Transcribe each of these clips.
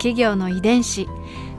企業の遺伝子。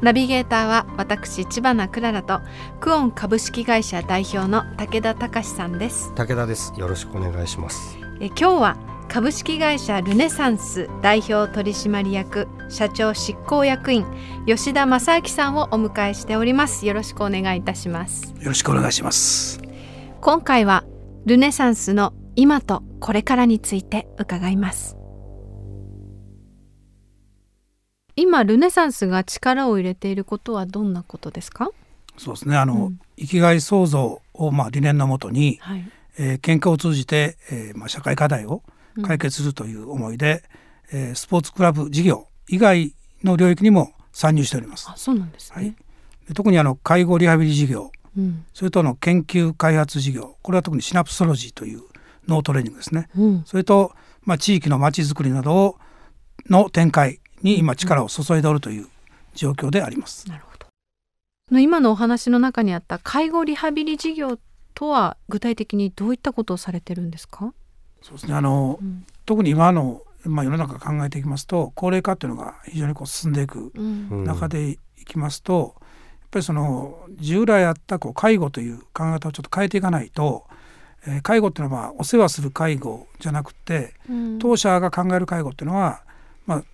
ナビゲーターは私千葉なクララとクオン株式会社代表の武田隆さんです。武田です。よろしくお願いします。え今日は株式会社ルネサンス代表取締役社長執行役員吉田正明さんをお迎えしております。よろしくお願いいたします。よろしくお願いします。今回はルネサンスの今とこれからについて伺います今ルネサンスが力を入れていることはどんなことですか？そうですね。あの、うん。生きがい創造をまあ理念のもとに、はい。えー、喧嘩を通じて、えー、まあ社会課題を解決するという思いで、えースポーツクラブ事業以外の領域にも参入しております。あ。そうなんですね、はい。で特にあの介護リハビリ事業、うん。それとの研究開発事業、これは特にシナプソロジーという脳トレーニングですね。うん。それとまあ地域のまちづくりなどをの展開に今力を注いでおるという状況であります。なるほど。の今のお話の中にあった介護リハビリ事業とは具体的にどういったことをされてるんですか、そうですね。あの、うん。特に今の、まあ、世の中考えていきますと高齢化というのが非常にこう進んでいくうん。うん。中でいきますと、やっぱりその従来あったこう介護という考え方をちょっと変えていかないと、えー介護っていうのはまあお世話する介護じゃなくてうん。当社が考える介護っていうのは、まあ、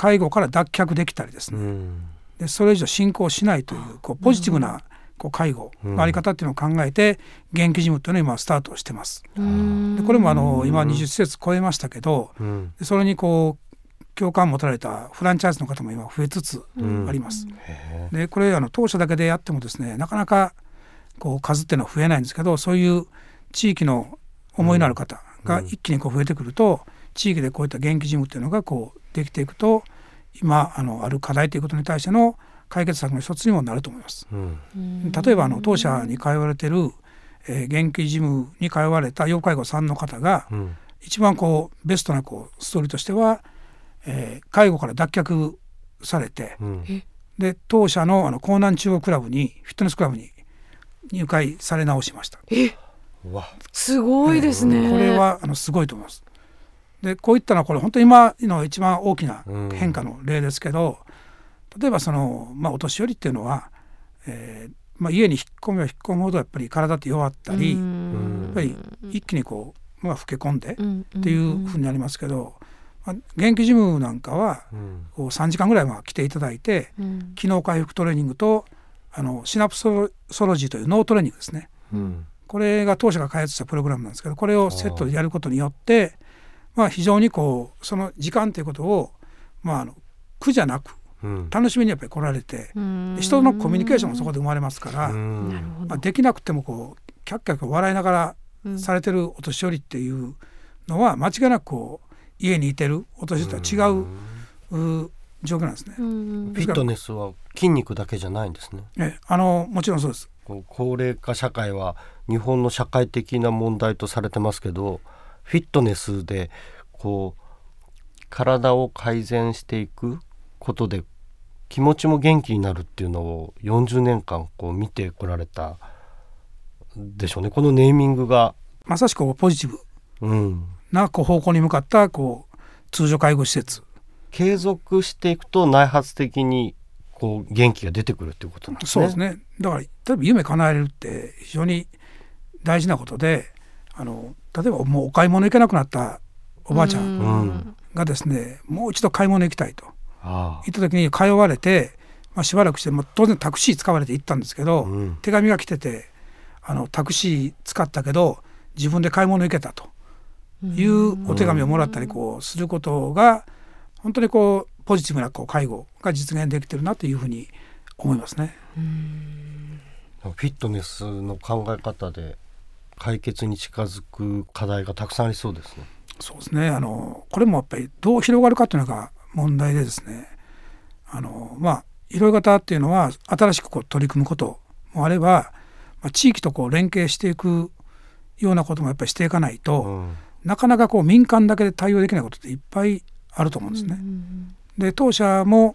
介護から脱却できたりですね、うん。でそれ以上進行しないというこうポジティブなこう介護のあり方っていうのを考えて現役事務っていうのを今スタートしてます。うん。でこれもあの今20施設超えましたけど、それにこう共感を持たれたフランチャイズの方も今増えつつうん。あります。へでこれあの当社だけでやってもですねなかなかこう数っていうのは増えないんですけどそういう地域の思いのある方が一気にこう増えてくると、地域でこういった元気事務っていうのがこうできていくと今あのある課題ということに対しての解決策の一つにもなると思います。えうん。うん例えばあの当社に通われてる、えー元気事務に通われた要介護3の方がうん。一番こうベストなこうストーリーとしては、えー介護から脱却されてうん。で当社のあの江南中央クラブにフィットネスクラブに入会され直しました。すごいですね、これはあのすごいと思います。でこういったのはこれ本当に今の一番大きなうん。変化の例ですけど、例えばその、まあ、お年寄りっていうのは、えーまあ、家に引っ込めば引っ込むほどやっぱり体って弱ったり、うん。やっぱり一気にこう、まあ、老け込んでっうんていうふうになりますけど、まあ、元気ジムなんかはうん。こう3時間ぐらいまあ来ていただいてうん。機能回復トレーニングとあのシナプソロジーという脳トレーニングですね。うん。これが当社が開発したプログラムなんですけどこれをセットでやることによってまあ非常にこうその時間ということを、まあ、あの苦じゃなくうん。楽しみにやっぱり来られてうん。で人のコミュニケーションもそこで生まれますから、まあ、できなくてもこうキャッキャッキャ笑いながらうんされてるお年寄りっていうのは間違いなくこう家にいてるお年寄りとは違う,、う状況なんですね。うんフィットネスは筋肉だけじゃないんですね。えあのもちろんそうです。こう高齢化社会は日本の社会的な問題とされてますけどフィットネスでこう体を改善していくことで気持ちも元気になるっていうのを40年間こう見てこられたでしょうね。このネーミングが、まさしくポジティブ。うん、なこう方向に向かったこう通常介護施設。継続していくと内発的にこう元気が出てくるっていうことなんですね。そうですね。だから例えば夢叶えるって非常に大事なことであの例えばもうお買い物行けなくなったおばあちゃんうん。がですねもう一度買い物行きたいと。あ行った時に通われて、まあ、しばらくして、まあ、当然タクシー使われて行ったんですけど、あ、うん、手紙が来ててあのタクシー使ったけど自分で買い物行けたと。いうお手紙をもらったりこうすることが本当にこうポジティブなこう介護が実現できてるなというふうに思いますね。フィットネスの考え方で解決に近づく課題がたくさんありそうですね。そうですね。あのこれもやっぱりどう広がるかというのが問題でですね。あのまあ広型っていうのは新しくこう取り組むこともあれば、まあ、地域とこう連携していくようなこともやっぱりしていかないと、うん。なかなかこう民間だけで対応できないことっていっぱいあると思うんですね。で当社も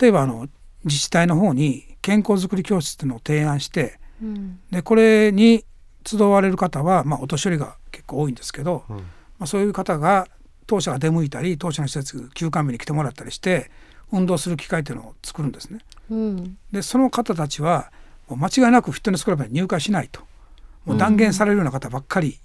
例えばあの自治体の方に健康づくり教室っていうのを提案してうん。でこれに集われる方は、まあ、お年寄りが結構多いんですけど、うん。まあ、そういう方が当社が出向いたり当社の施設休館日に来てもらったりして運動する機会っていうのを作るんですね。うん。でその方たちはもう間違いなくフィットネスクラブに入会しないと。もう断言されるような方ばっかり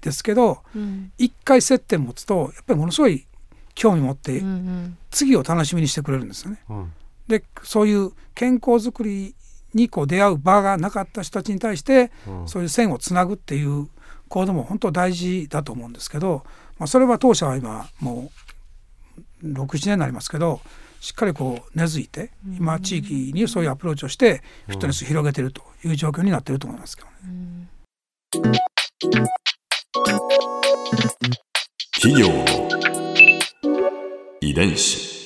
ですけど、うん。一回接点持つとやっぱりものすごい興味持ってうん。次を楽しみにしてくれるんですよね。うん。でそういう健康づくりにこう出会う場がなかった人たちに対して、うん。そういう線をつなぐっていう行動も本当大事だと思うんですけど、まあ、それは当社は今もう67年になりますけどしっかりこう根付いて今地域にそういうアプローチをしてフィットネスを広げてるという状況になってると思いますけどね。企業の遺伝子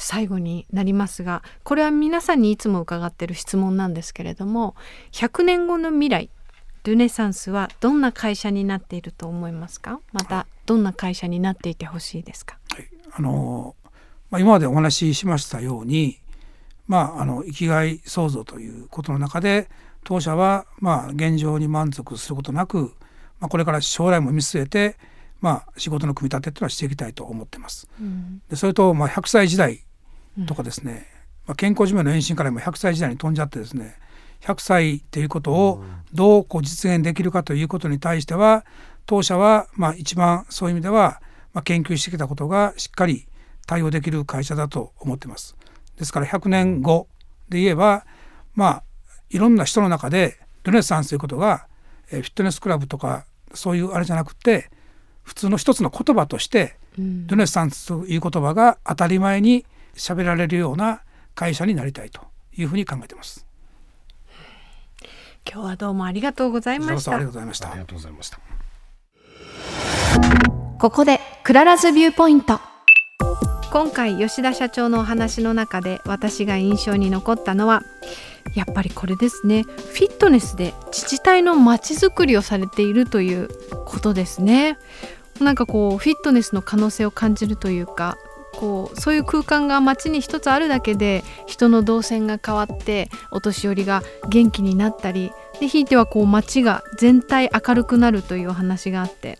最後になりますがこれは皆さんにいつも伺っている質問なんですけれども100年後の未来ルネサンスはどんな会社になっていると思いますか？またどんな会社になっていてほしいですか？あのまあ、今までお話ししましたように、まあ、あの生きがい創造ということの中で当社はまあ現状に満足することなく、まあ、これから将来も見据えて、まあ、仕事の組み立てというのはしていきたいと思ってます。うん。でそれと、まあ、100歳時代とかですね、まあ、健康寿命の延伸からも100歳時代に飛んじゃってですね。100歳っていうことをどうこう実現できるかということに対しては当社はまあ一番そういう意味ではまあ研究してきたことがしっかり対応できる会社だと思ってます。ですから100年後で言えばまあいろんな人の中でルネサンスということがえーフィットネスクラブとかそういうあれじゃなくて普通の一つの言葉としてうん。ルネサンスという言葉が当たり前に喋られるような会社になりたいというふうに考えてます。今日はどうもありがとうございましたありがとうございましたあり。がとうございました。ここで Clara's Viewpoint 今回吉田社長のお話の中で私が印象に残ったのはやっぱりこれですねフィットネスで自治体のまちづくりをされているということですねなんかこうフィットネスの可能性を感じるというかこうそういう空間が街に一つあるだけで人の動線が変わってお年寄りが元気になったりでひいてはこう街が全体明るくなるというお話があって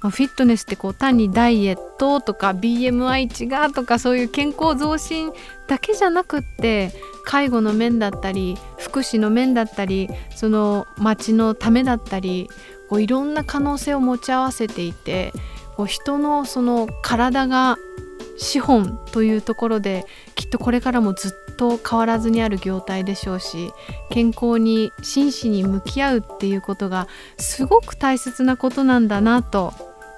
まあフィットネスってこう単にダイエットとか BMI 値がとかそういう健康増進だけじゃなくって介護の面だったり福祉の面だったりその町のためだったりこういろんな可能性を持ち合わせていてこう人のその体が資本というところできっとこれからもずっと変わらずにある業態でしょうし健康に真摯に向き合うっていうことがすごく大切なことなんだなと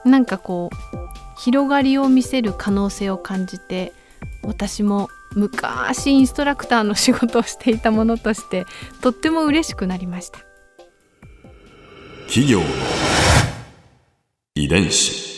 なんかこう広がりを見せる可能性を感じて私も昔インストラクターの仕事をしていたものとしてとっても嬉しくなりました。企業の遺伝子。